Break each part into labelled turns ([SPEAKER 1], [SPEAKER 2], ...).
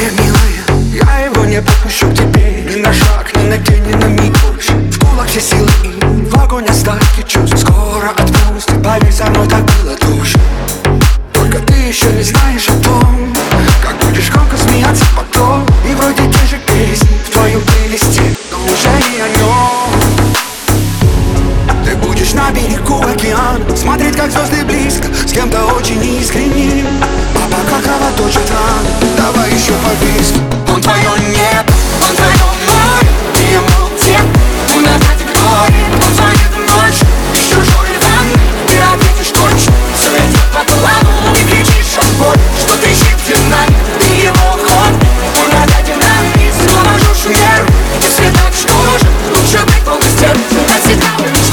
[SPEAKER 1] моя милая Я его не подпущу к тебе. Ни на шаг, ни на день, ни на миг В кулак все силы и в огонь остатки чувств. Скоро отпустит, поверь, со мной так было душ Только ты еще не знаешь о том Как будешь громко смеяться потом. И вроде те же песни в твоем плейлисте Но уже не о нем. Ты будешь на берегу океана Смотреть, как звезды близко С кем-то очень искренне А пока кровоточит рана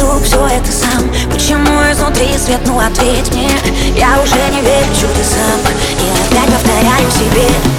[SPEAKER 2] вокруг все это сам. Почему изнутри свет, ну ответь мне. Я уже не верю чудесам И опять повторяю себе.